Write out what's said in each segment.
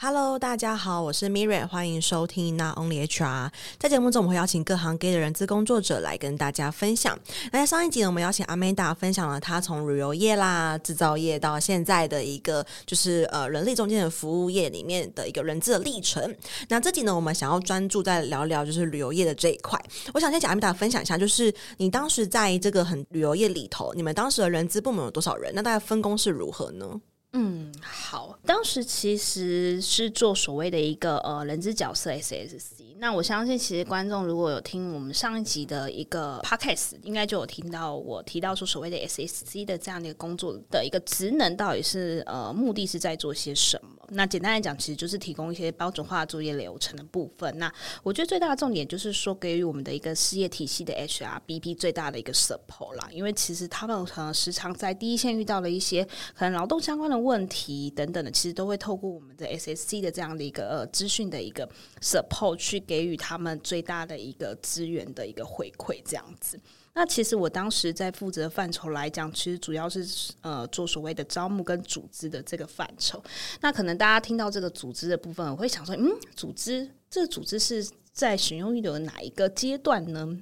Hello，大家好，我是 Miriam，欢迎收听 Not Only HR。在节目中，我们会邀请各行各业的人资工作者来跟大家分享。那在上一集呢，我们邀请 Amanda 分享了她从旅游业啦、制造业到现在的一个就是呃人力中间的服务业里面的一个人资的历程。那这集呢，我们想要专注在聊聊就是旅游业的这一块。我想先请 Amanda 分享一下，就是你当时在这个很旅游业里头，你们当时的人资部门有多少人？那大概分工是如何呢？嗯，好，当时其实是做所谓的一个呃人资角色 SSC。那我相信，其实观众如果有听我们上一集的一个 podcast，应该就有听到我提到说所谓的 SSC 的这样的一个工作的一个职能到底是呃目的是在做些什么。那简单来讲，其实就是提供一些标准化作业流程的部分。那我觉得最大的重点就是说，给予我们的一个事业体系的 HR BP 最大的一个 support 啦。因为其实他们可能时常在第一线遇到了一些可能劳动相关的问题等等的，其实都会透过我们的 SSC 的这样的一个呃资讯的一个 support 去。给予他们最大的一个资源的一个回馈，这样子。那其实我当时在负责范畴来讲，其实主要是呃做所谓的招募跟组织的这个范畴。那可能大家听到这个组织的部分，我会想说，嗯，组织这个组织是在选用育留的哪一个阶段呢？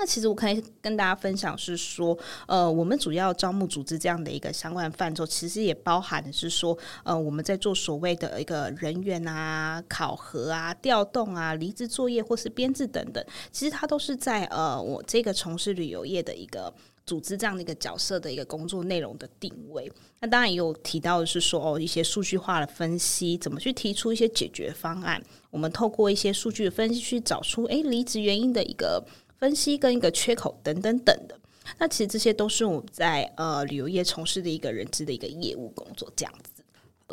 那其实我可以跟大家分享是说，呃，我们主要招募组织这样的一个相关范畴，其实也包含的是说，呃，我们在做所谓的一个人员啊、考核啊、调动啊、离职作业或是编制等等，其实它都是在呃我这个从事旅游业的一个组织这样的一个角色的一个工作内容的定位。那当然也有提到的是说，哦，一些数据化的分析，怎么去提出一些解决方案？我们透过一些数据分析去找出，诶，离职原因的一个。分析跟一个缺口等等等的，那其实这些都是我们在呃旅游业从事的一个人资的一个业务工作这样子，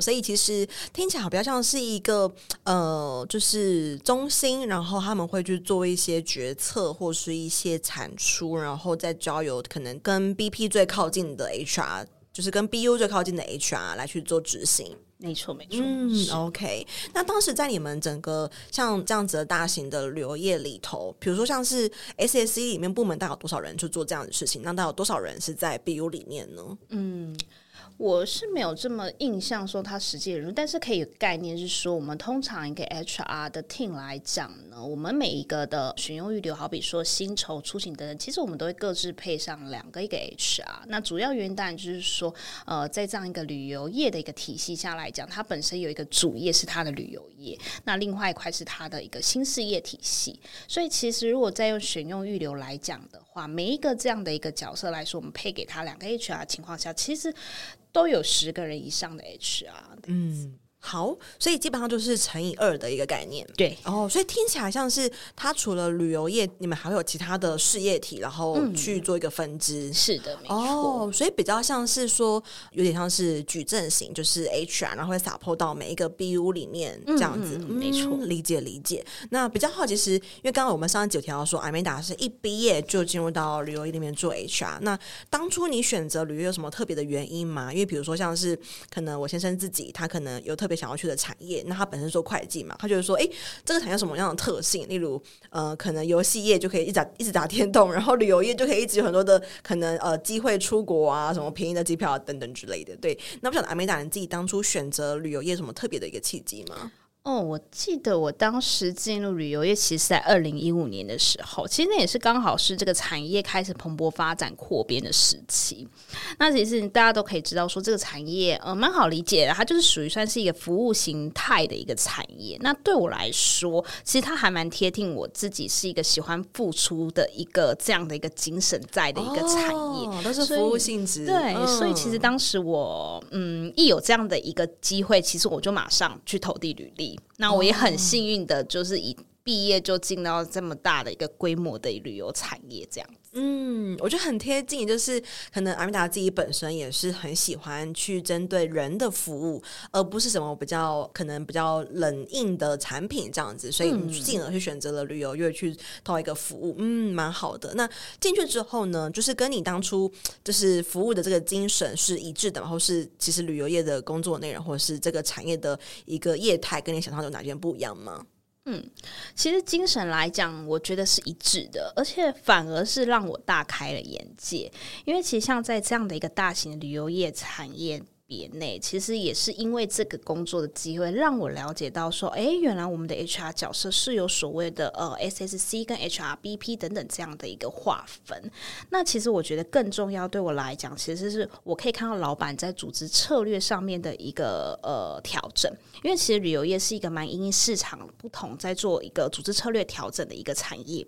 所以其实听起来比较像是一个呃，就是中心，然后他们会去做一些决策或是一些产出，然后再交由可能跟 BP 最靠近的 HR，就是跟 BU 最靠近的 HR 来去做执行。没错，没错。嗯，OK。那当时在你们整个像这样子的大型的旅游业里头，比如说像是 SSC 里面部门，大概有多少人去做这样的事情？那大概有多少人是在 BU 里面呢？嗯。我是没有这么印象说他实际的人，但是可以概念是说，我们通常一个 HR 的 team 来讲呢，我们每一个的选用预留，好比说薪酬、出勤等等，其实我们都会各自配上两个一个 HR。那主要原因当然就是说，呃，在这样一个旅游业的一个体系下来讲，它本身有一个主业是它的旅游业，那另外一块是它的一个新事业体系。所以其实如果再用选用预留来讲的话，每一个这样的一个角色来说，我们配给他两个 HR 情况下，其实。都有十个人以上的 HR，嗯。好，所以基本上就是乘以二的一个概念。对，哦，所以听起来像是它除了旅游业，你们还会有其他的事业体，然后去做一个分支。嗯、是的，没错。哦，所以比较像是说，有点像是矩阵型，就是 HR，然后会 support 到每一个 BU 里面这样子。嗯嗯、没错，理解理解。那比较好奇是，因为刚刚我们上一集有提到说，Amanda 是一毕业就进入到旅游业里面做 HR。那当初你选择旅游有什么特别的原因吗？因为比如说像是可能我先生自己，他可能有特别。想要去的产业，那他本身做会计嘛，他就是说，哎，这个产业什么样的特性？例如，呃，可能游戏业就可以一直打一直打电动，然后旅游业就可以一直有很多的可能，呃，机会出国啊，什么便宜的机票啊等等之类的。对，那不晓得阿美达你自己当初选择旅游业什么特别的一个契机吗？哦，我记得我当时进入旅游业，其实在二零一五年的时候，其实那也是刚好是这个产业开始蓬勃发展、扩编的时期。那其实大家都可以知道，说这个产业呃蛮好理解的，它就是属于算是一个服务形态的一个产业。那对我来说，其实它还蛮贴近我自己是一个喜欢付出的一个这样的一个精神在的一个产业，哦、都是服务性质。对，嗯、所以其实当时我嗯一有这样的一个机会，其实我就马上去投递履历。那我也很幸运的，就是以毕业就进到这么大的一个规模的旅游产业，这样子。嗯，我觉得很贴近，就是可能阿米达自己本身也是很喜欢去针对人的服务，而不是什么比较可能比较冷硬的产品这样子，所以进而去选择了旅游业去做一个服务，嗯，蛮好的。那进去之后呢，就是跟你当初就是服务的这个精神是一致的，然后是其实旅游业的工作内容或者是这个产业的一个业态，跟你想象有哪件不一样吗？嗯，其实精神来讲，我觉得是一致的，而且反而是让我大开了眼界。因为其实像在这样的一个大型的旅游业产业别内，其实也是因为这个工作的机会，让我了解到说，哎，原来我们的 HR 角色是有所谓的呃 SSC 跟 HRBP 等等这样的一个划分。那其实我觉得更重要，对我来讲，其实是我可以看到老板在组织策略上面的一个呃调整，因为其实旅游业是一个蛮因市场不同，在做一个组织策略调整的一个产业。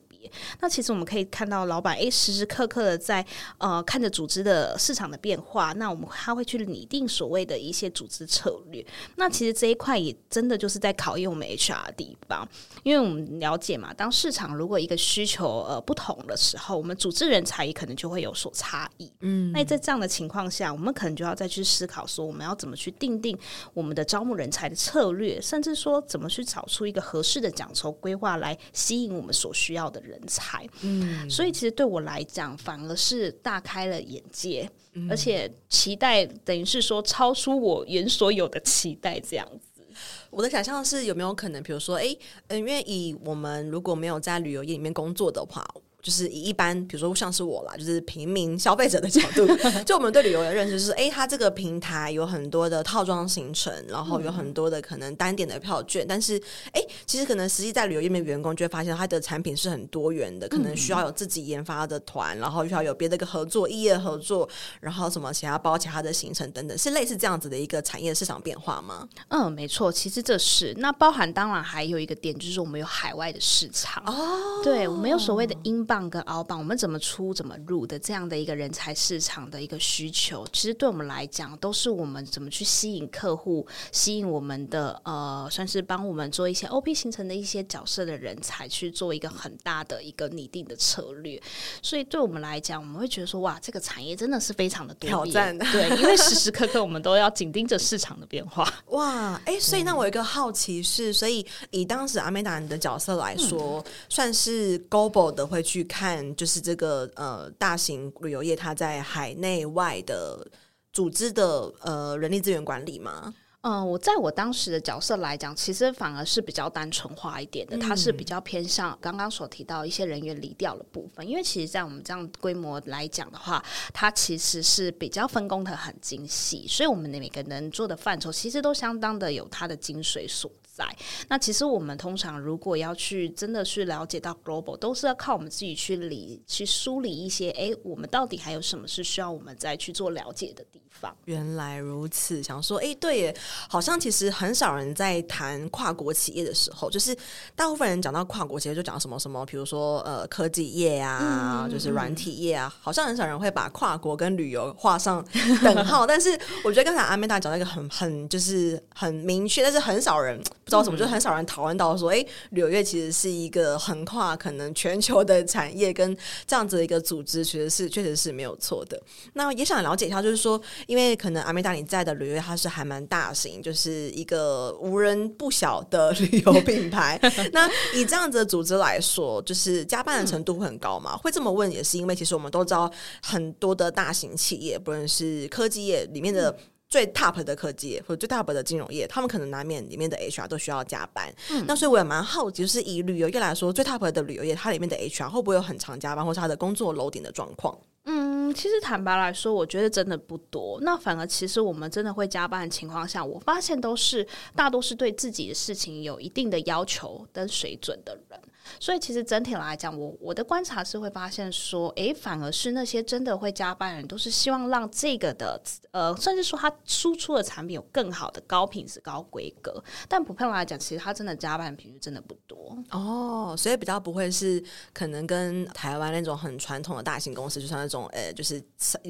那其实我们可以看到，老板诶，时时刻刻的在呃看着组织的市场的变化。那我们他会去拟定所谓的一些组织策略。那其实这一块也真的就是在考验我们 HR 的地方，因为我们了解嘛，当市场如果一个需求呃不同的时候，我们组织人才也可能就会有所差异。嗯，那在这样的情况下，我们可能就要再去思考说，我们要怎么去定定我们的招募人才的策略，甚至说怎么去找出一个合适的奖酬规划来吸引我们所需要的人。人才，嗯，所以其实对我来讲，反而是大开了眼界，嗯、而且期待等于是说超出我原所有的期待这样子。我的想象是有没有可能，比如说，哎，嗯，因为以我们如果没有在旅游业里面工作的话。就是以一般，比如说像是我啦，就是平民消费者的角度，就我们对旅游的认识是，哎、欸，它这个平台有很多的套装行程，然后有很多的可能单点的票券，但是，哎、欸，其实可能实际在旅游业面员工就会发现，它的产品是很多元的，可能需要有自己研发的团，然后需要有别的一个合作、异业合作，然后什么其他包其他的行程等等，是类似这样子的一个产业市场变化吗？嗯，没错，其实这是。那包含当然还有一个点，就是我们有海外的市场哦，对，我们有所谓的英镑。跟澳榜，我们怎么出怎么入的这样的一个人才市场的一个需求，其实对我们来讲，都是我们怎么去吸引客户，吸引我们的呃，算是帮我们做一些 OP 形成的一些角色的人才去做一个很大的一个拟定的策略。所以对我们来讲，我们会觉得说，哇，这个产业真的是非常的多挑战，对，因为时时刻刻我们都要紧盯着市场的变化。哇，哎、欸，所以那我有一个好奇是，所以以当时阿美达你的角色来说，嗯、算是 global 的会去。看，就是这个呃，大型旅游业，它在海内外的组织的呃人力资源管理吗？嗯，我在我当时的角色来讲，其实反而是比较单纯化一点的，它是比较偏向刚刚所提到一些人员离掉的部分。因为其实，在我们这样规模来讲的话，它其实是比较分工的很精细，所以我们的每个人做的范畴其实都相当的有它的精髓所在。那其实我们通常如果要去真的去了解到 global，都是要靠我们自己去理去梳理一些，哎，我们到底还有什么是需要我们再去做了解的地方？原来如此，想说，哎，对耶，好像其实很少人在谈跨国企业的时候，就是大部分人讲到跨国企业就讲什么什么，比如说呃科技业啊，嗯、就是软体业啊，好像很少人会把跨国跟旅游画上等号。但是我觉得刚才阿美达讲到一个很很就是很明确，但是很少人。不知道什么，就很少人讨论到说，哎、欸，旅游业其实是一个横跨可能全球的产业，跟这样子的一个组织，其实是确实是没有错的。那也想了解一下，就是说，因为可能阿美达你在的旅游业它是还蛮大型，就是一个无人不晓的旅游品牌。那以这样子的组织来说，就是加班的程度会很高嘛？会这么问，也是因为其实我们都知道很多的大型企业，不论是科技业里面的。最 top 的科技或者最 top 的金融业，他们可能难免里面的 HR 都需要加班。嗯、那所以我也蛮好奇，就是以旅游业来说，最 top 的旅游业，它里面的 HR 会不会有很长加班，或是他的工作 loading 的状况？嗯，其实坦白来说，我觉得真的不多。那反而其实我们真的会加班的情况下，我发现都是大多是对自己的事情有一定的要求跟水准的人。所以其实整体来讲，我我的观察是会发现说，诶，反而是那些真的会加班的人，都是希望让这个的，呃，甚至说他输出的产品有更好的高品质、高规格。但普遍来讲，其实他真的加班频率真的不多哦，所以比较不会是可能跟台湾那种很传统的大型公司，就像那种呃，就是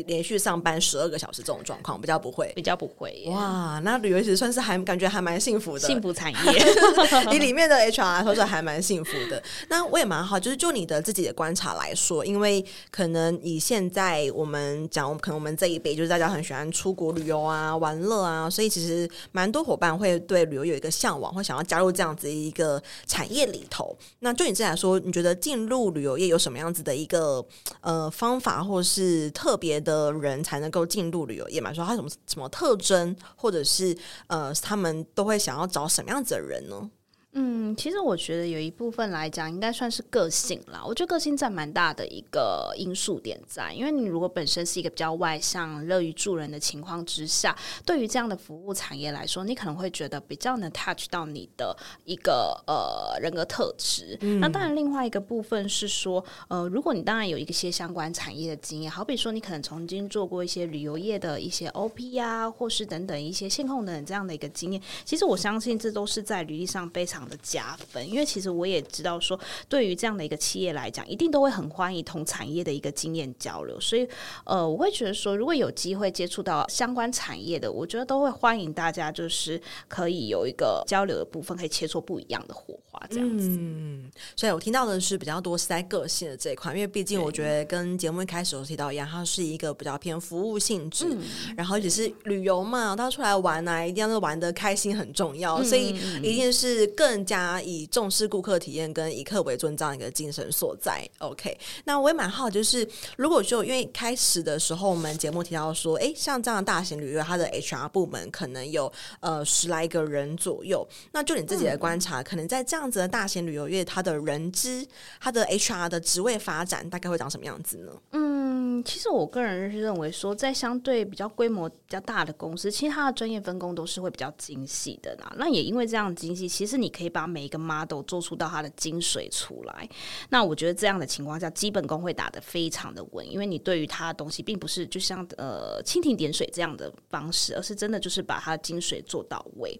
连续上班十二个小时这种状况，比较不会，比较不会。哇，那旅游其实算是还感觉还蛮幸福的幸福产业，你里面的 HR 来说是还蛮幸福的。那我也蛮好，就是就你的自己的观察来说，因为可能以现在我们讲，可能我们这一辈就是大家很喜欢出国旅游啊、玩乐啊，所以其实蛮多伙伴会对旅游有一个向往，或想要加入这样子一个产业里头。那就你自己来说，你觉得进入旅游业有什么样子的一个呃方法，或是特别的人才能够进入旅游业嘛？说他什么什么特征，或者是呃他们都会想要找什么样子的人呢？嗯，其实我觉得有一部分来讲，应该算是个性啦。我觉得个性占蛮大的一个因素点在，因为你如果本身是一个比较外向、乐于助人的情况之下，对于这样的服务产业来说，你可能会觉得比较能 touch 到你的一个呃人格特质。嗯、那当然，另外一个部分是说，呃，如果你当然有一些相关产业的经验，好比说你可能曾经做过一些旅游业的一些 OP 啊，或是等等一些线控等这样的一个经验，其实我相信这都是在履历上非常的加分，因为其实我也知道说，对于这样的一个企业来讲，一定都会很欢迎同产业的一个经验交流。所以，呃，我会觉得说，如果有机会接触到相关产业的，我觉得都会欢迎大家，就是可以有一个交流的部分，可以切磋不一样的火花，这样子。嗯，所以我听到的是比较多是在个性的这一块，因为毕竟我觉得跟节目一开始有提到一样，它是一个比较偏服务性质，嗯、然后也是旅游嘛，他出来玩、啊，一定要是玩的开心很重要，嗯、所以一定是更加。以重视顾客体验跟以客为尊这样一个精神所在。OK，那我也蛮好，就是如果就因为开始的时候我们节目提到说，哎，像这样的大型旅游，它的 HR 部门可能有呃十来个人左右。那就你自己的观察，嗯、可能在这样子的大型旅游业，它的人资、它的 HR 的职位发展大概会长什么样子呢？嗯，其实我个人是认为说，在相对比较规模比较大的公司，其实它的专业分工都是会比较精细的啦。那也因为这样精细，其实你可以把每一个 model 做出到它的精髓出来，那我觉得这样的情况下，基本功会打得非常的稳，因为你对于它的东西，并不是就像呃蜻蜓点水这样的方式，而是真的就是把它的精髓做到位。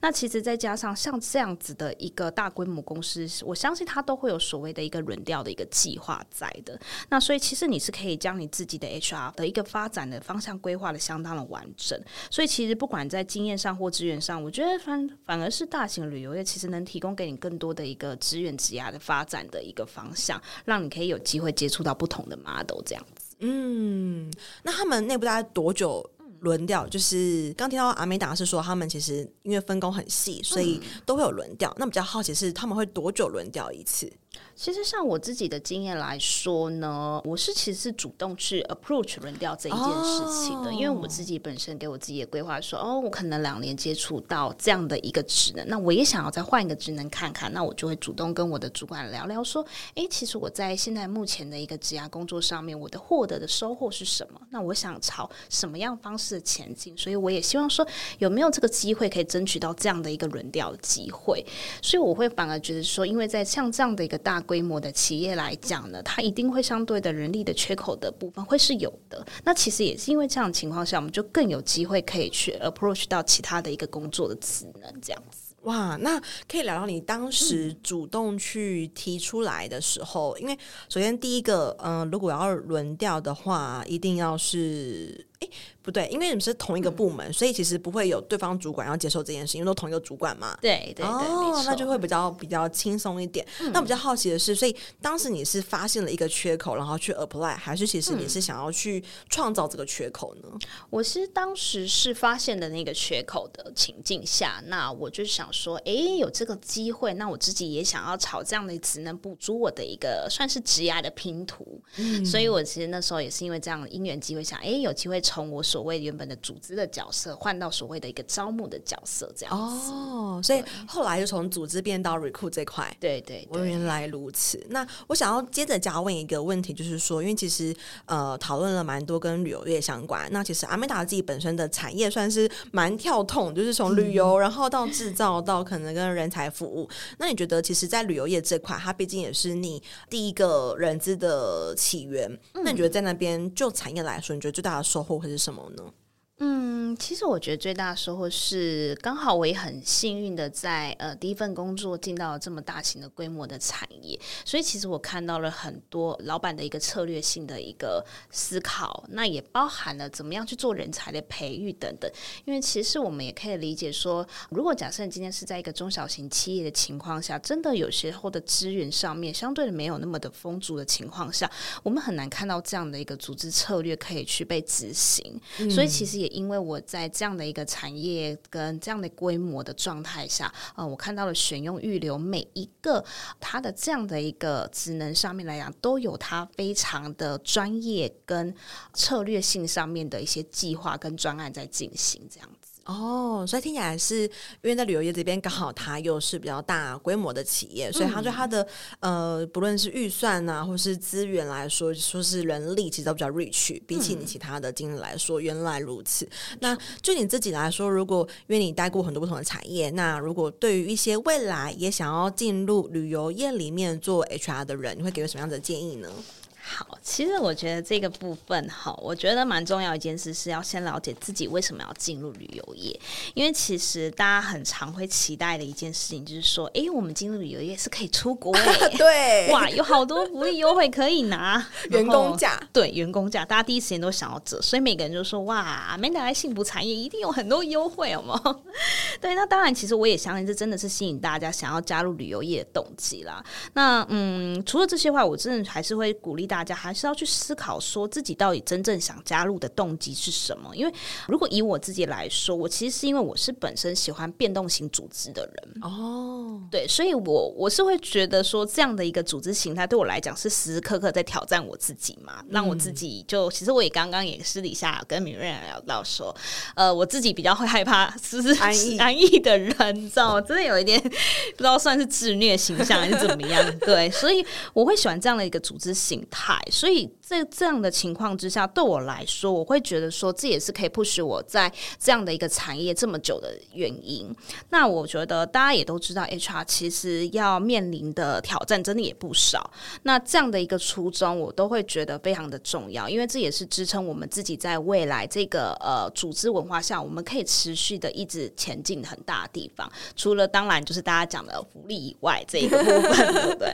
那其实再加上像这样子的一个大规模公司，我相信它都会有所谓的一个轮调的一个计划在的。那所以其实你是可以将你自己的 HR 的一个发展的方向规划的相当的完整。所以其实不管在经验上或资源上，我觉得反反而是大型旅游业其实能提供给你更。多的一个资源职涯的发展的一个方向，让你可以有机会接触到不同的 model 这样子。嗯，那他们内部大概多久轮调？就是刚听到阿美达是说，他们其实因为分工很细，所以都会有轮调。嗯、那比较好奇是他们会多久轮调一次？其实，像我自己的经验来说呢，我是其实是主动去 approach 轮调这一件事情的，哦、因为我自己本身给我自己的规划说，哦，我可能两年接触到这样的一个职能，那我也想要再换一个职能看看，那我就会主动跟我的主管聊聊说，哎，其实我在现在目前的一个职涯工作上面，我的获得的收获是什么？那我想朝什么样方式的前进？所以我也希望说，有没有这个机会可以争取到这样的一个轮调的机会？所以我会反而觉得说，因为在像这样的一个大大规模的企业来讲呢，它一定会相对的人力的缺口的部分会是有的。那其实也是因为这样情况下，我们就更有机会可以去 approach 到其他的一个工作的职能，这样子。哇，那可以聊聊你当时主动去提出来的时候，因为首先第一个，嗯、如果要轮调的话，一定要是。诶，不对，因为你们是同一个部门，嗯、所以其实不会有对方主管要接受这件事，因为都同一个主管嘛。对对对，哦、那就会比较比较轻松一点。嗯、那比较好奇的是，所以当时你是发现了一个缺口，然后去 apply，还是其实你是想要去创造这个缺口呢？我是当时是发现的那个缺口的情境下，那我就想说，诶，有这个机会，那我自己也想要朝这样的职能补足我的一个算是职涯的拼图。嗯，所以我其实那时候也是因为这样的因缘机会，想，诶，有机会。从我所谓原本的组织的角色换到所谓的一个招募的角色，这样子哦，所以后来就从组织变到 recruit 这块，对对，我原来如此。那我想要接着加问一个问题，就是说，因为其实呃讨论了蛮多跟旅游业相关，那其实阿美达自己本身的产业算是蛮跳痛，就是从旅游然后到制造到可能跟人才服务。那你觉得，其实，在旅游业这块，它毕竟也是你第一个人资的起源，那你觉得在那边就产业来说，你觉得最大的收获？会是什么呢？嗯，其实我觉得最大的收获是，刚好我也很幸运的在呃第一份工作进到了这么大型的规模的产业，所以其实我看到了很多老板的一个策略性的一个思考，那也包含了怎么样去做人才的培育等等。因为其实我们也可以理解说，如果假设你今天是在一个中小型企业的情况下，真的有时候的资源上面相对的没有那么的丰足的情况下，我们很难看到这样的一个组织策略可以去被执行。嗯、所以其实也。因为我在这样的一个产业跟这样的规模的状态下，呃，我看到了选用预留每一个它的这样的一个职能上面来讲，都有它非常的专业跟策略性上面的一些计划跟专案在进行这样。哦，所以听起来是因为在旅游业这边刚好它又是比较大规模的企业，所以它对它的、嗯、呃不论是预算呐、啊，或是资源来说，说是人力其实都比较 rich，比起你其他的经历来说，原来如此。嗯、那就你自己来说，如果因为你待过很多不同的产业，那如果对于一些未来也想要进入旅游业里面做 HR 的人，你会给我什么样的建议呢？好，其实我觉得这个部分，哈，我觉得蛮重要一件事是要先了解自己为什么要进入旅游业，因为其实大家很常会期待的一件事情就是说，哎，我们进入旅游业是可以出国，对，哇，有好多福利优惠可以拿，员工价，对，员工价，大家第一时间都想要这，所以每个人就说，哇，Amanda 来幸福产业一定有很多优惠，好吗？对，那当然，其实我也相信这真的是吸引大家想要加入旅游业的动机啦。那嗯，除了这些话，我真的还是会鼓励大家。大家还是要去思考，说自己到底真正想加入的动机是什么？因为如果以我自己来说，我其实是因为我是本身喜欢变动型组织的人哦，对，所以我我是会觉得说，这样的一个组织形态对我来讲是时时刻刻在挑战我自己嘛，让我自己就其实我也刚刚也私底下跟敏瑞聊到说，呃，我自己比较会害怕是是安逸 安逸的人，你知道吗？真的有一点不知道算是自虐形象还是怎么样？对，所以我会喜欢这样的一个组织形态。所以在这样的情况之下，对我来说，我会觉得说，这也是可以 push 我在这样的一个产业这么久的原因。那我觉得大家也都知道，HR 其实要面临的挑战真的也不少。那这样的一个初衷，我都会觉得非常的重要，因为这也是支撑我们自己在未来这个呃组织文化下，我们可以持续的一直前进很大的地方。除了当然就是大家讲的福利以外，这一个部分对不对？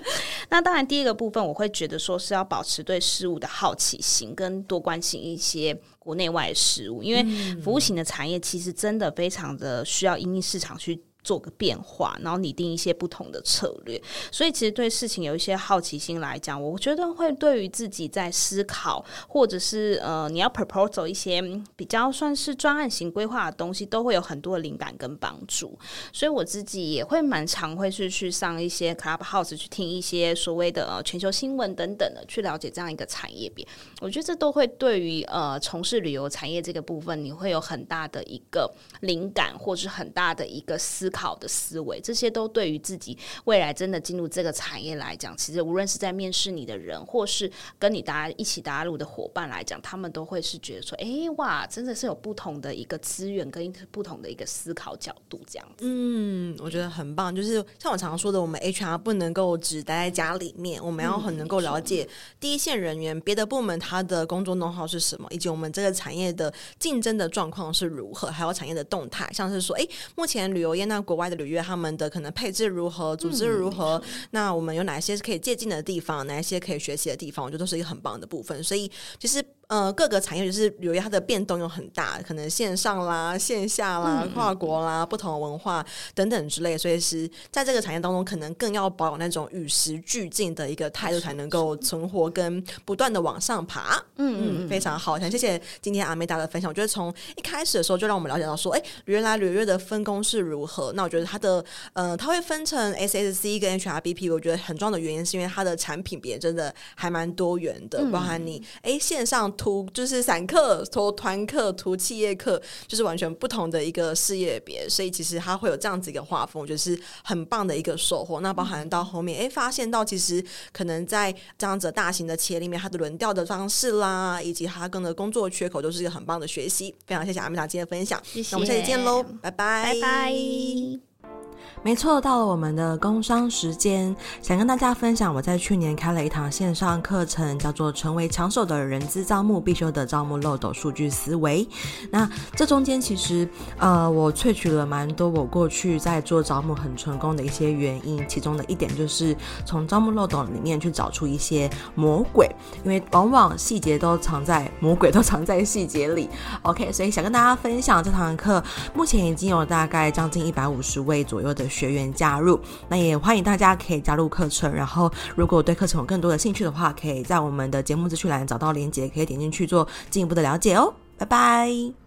那当然第一个部分，我会觉得说是要保持对事物的好奇心，跟多关心一些国内外的事物，因为服务型的产业其实真的非常的需要因应市场去。做个变化，然后拟定一些不同的策略。所以，其实对事情有一些好奇心来讲，我觉得会对于自己在思考，或者是呃，你要 proposal 一些比较算是专案型规划的东西，都会有很多的灵感跟帮助。所以，我自己也会蛮常会是去上一些 Clubhouse 去听一些所谓的呃全球新闻等等的，去了解这样一个产业别。我觉得这都会对于呃从事旅游产业这个部分，你会有很大的一个灵感，或是很大的一个思。好的思维，这些都对于自己未来真的进入这个产业来讲，其实无论是在面试你的人，或是跟你大家一起搭路的伙伴来讲，他们都会是觉得说：“哎，哇，真的是有不同的一个资源跟不同的一个思考角度。”这样子，嗯，我觉得很棒。就是像我常常说的，我们 HR 不能够只待在家里面，我们要很能够了解第一线人员、别的部门他的工作 know-how 是什么，以及我们这个产业的竞争的状况是如何，还有产业的动态，像是说，哎，目前旅游业那。国外的旅约，他们的可能配置如何，组织如何？嗯、那我们有哪些是可以借鉴的地方，哪一些可以学习的地方？我觉得都是一个很棒的部分。所以，其实。呃，各个产业就是旅游业，它的变动又很大，可能线上啦、线下啦、嗯、跨国啦、不同的文化等等之类，所以是在这个产业当中，可能更要保有那种与时俱进的一个态度，才能够存活跟不断的往上爬。嗯嗯，非常好，想谢谢今天阿美达的分享。我觉得从一开始的时候就让我们了解到说，哎，原来旅游业的分工是如何。那我觉得它的呃，它会分成 SSC 跟 HRBP，我觉得很重要的原因是因为它的产品别真的还蛮多元的，嗯、包含你哎线上。图就是散客、图团客、图企业客，就是完全不同的一个事业别，所以其实它会有这样子一个画风，就是很棒的一个收获。那包含到后面，哎、欸，发现到其实可能在这样子大型的企业里面，它的轮调的方式啦，以及它跟的工作缺口，都是一个很棒的学习。非常谢谢阿米达今天的分享，那我们下期见喽，拜拜，拜拜。没错，到了我们的工商时间，想跟大家分享，我在去年开了一堂线上课程，叫做《成为抢手的人资招募必修的招募漏斗数据思维》。那这中间其实，呃，我萃取了蛮多我过去在做招募很成功的一些原因，其中的一点就是从招募漏斗里面去找出一些魔鬼，因为往往细节都藏在魔鬼都藏在细节里。OK，所以想跟大家分享这堂课，目前已经有大概将近一百五十位左右的学员加入，那也欢迎大家可以加入课程。然后，如果对课程有更多的兴趣的话，可以在我们的节目资讯栏找到链接，可以点进去做进一步的了解哦。拜拜。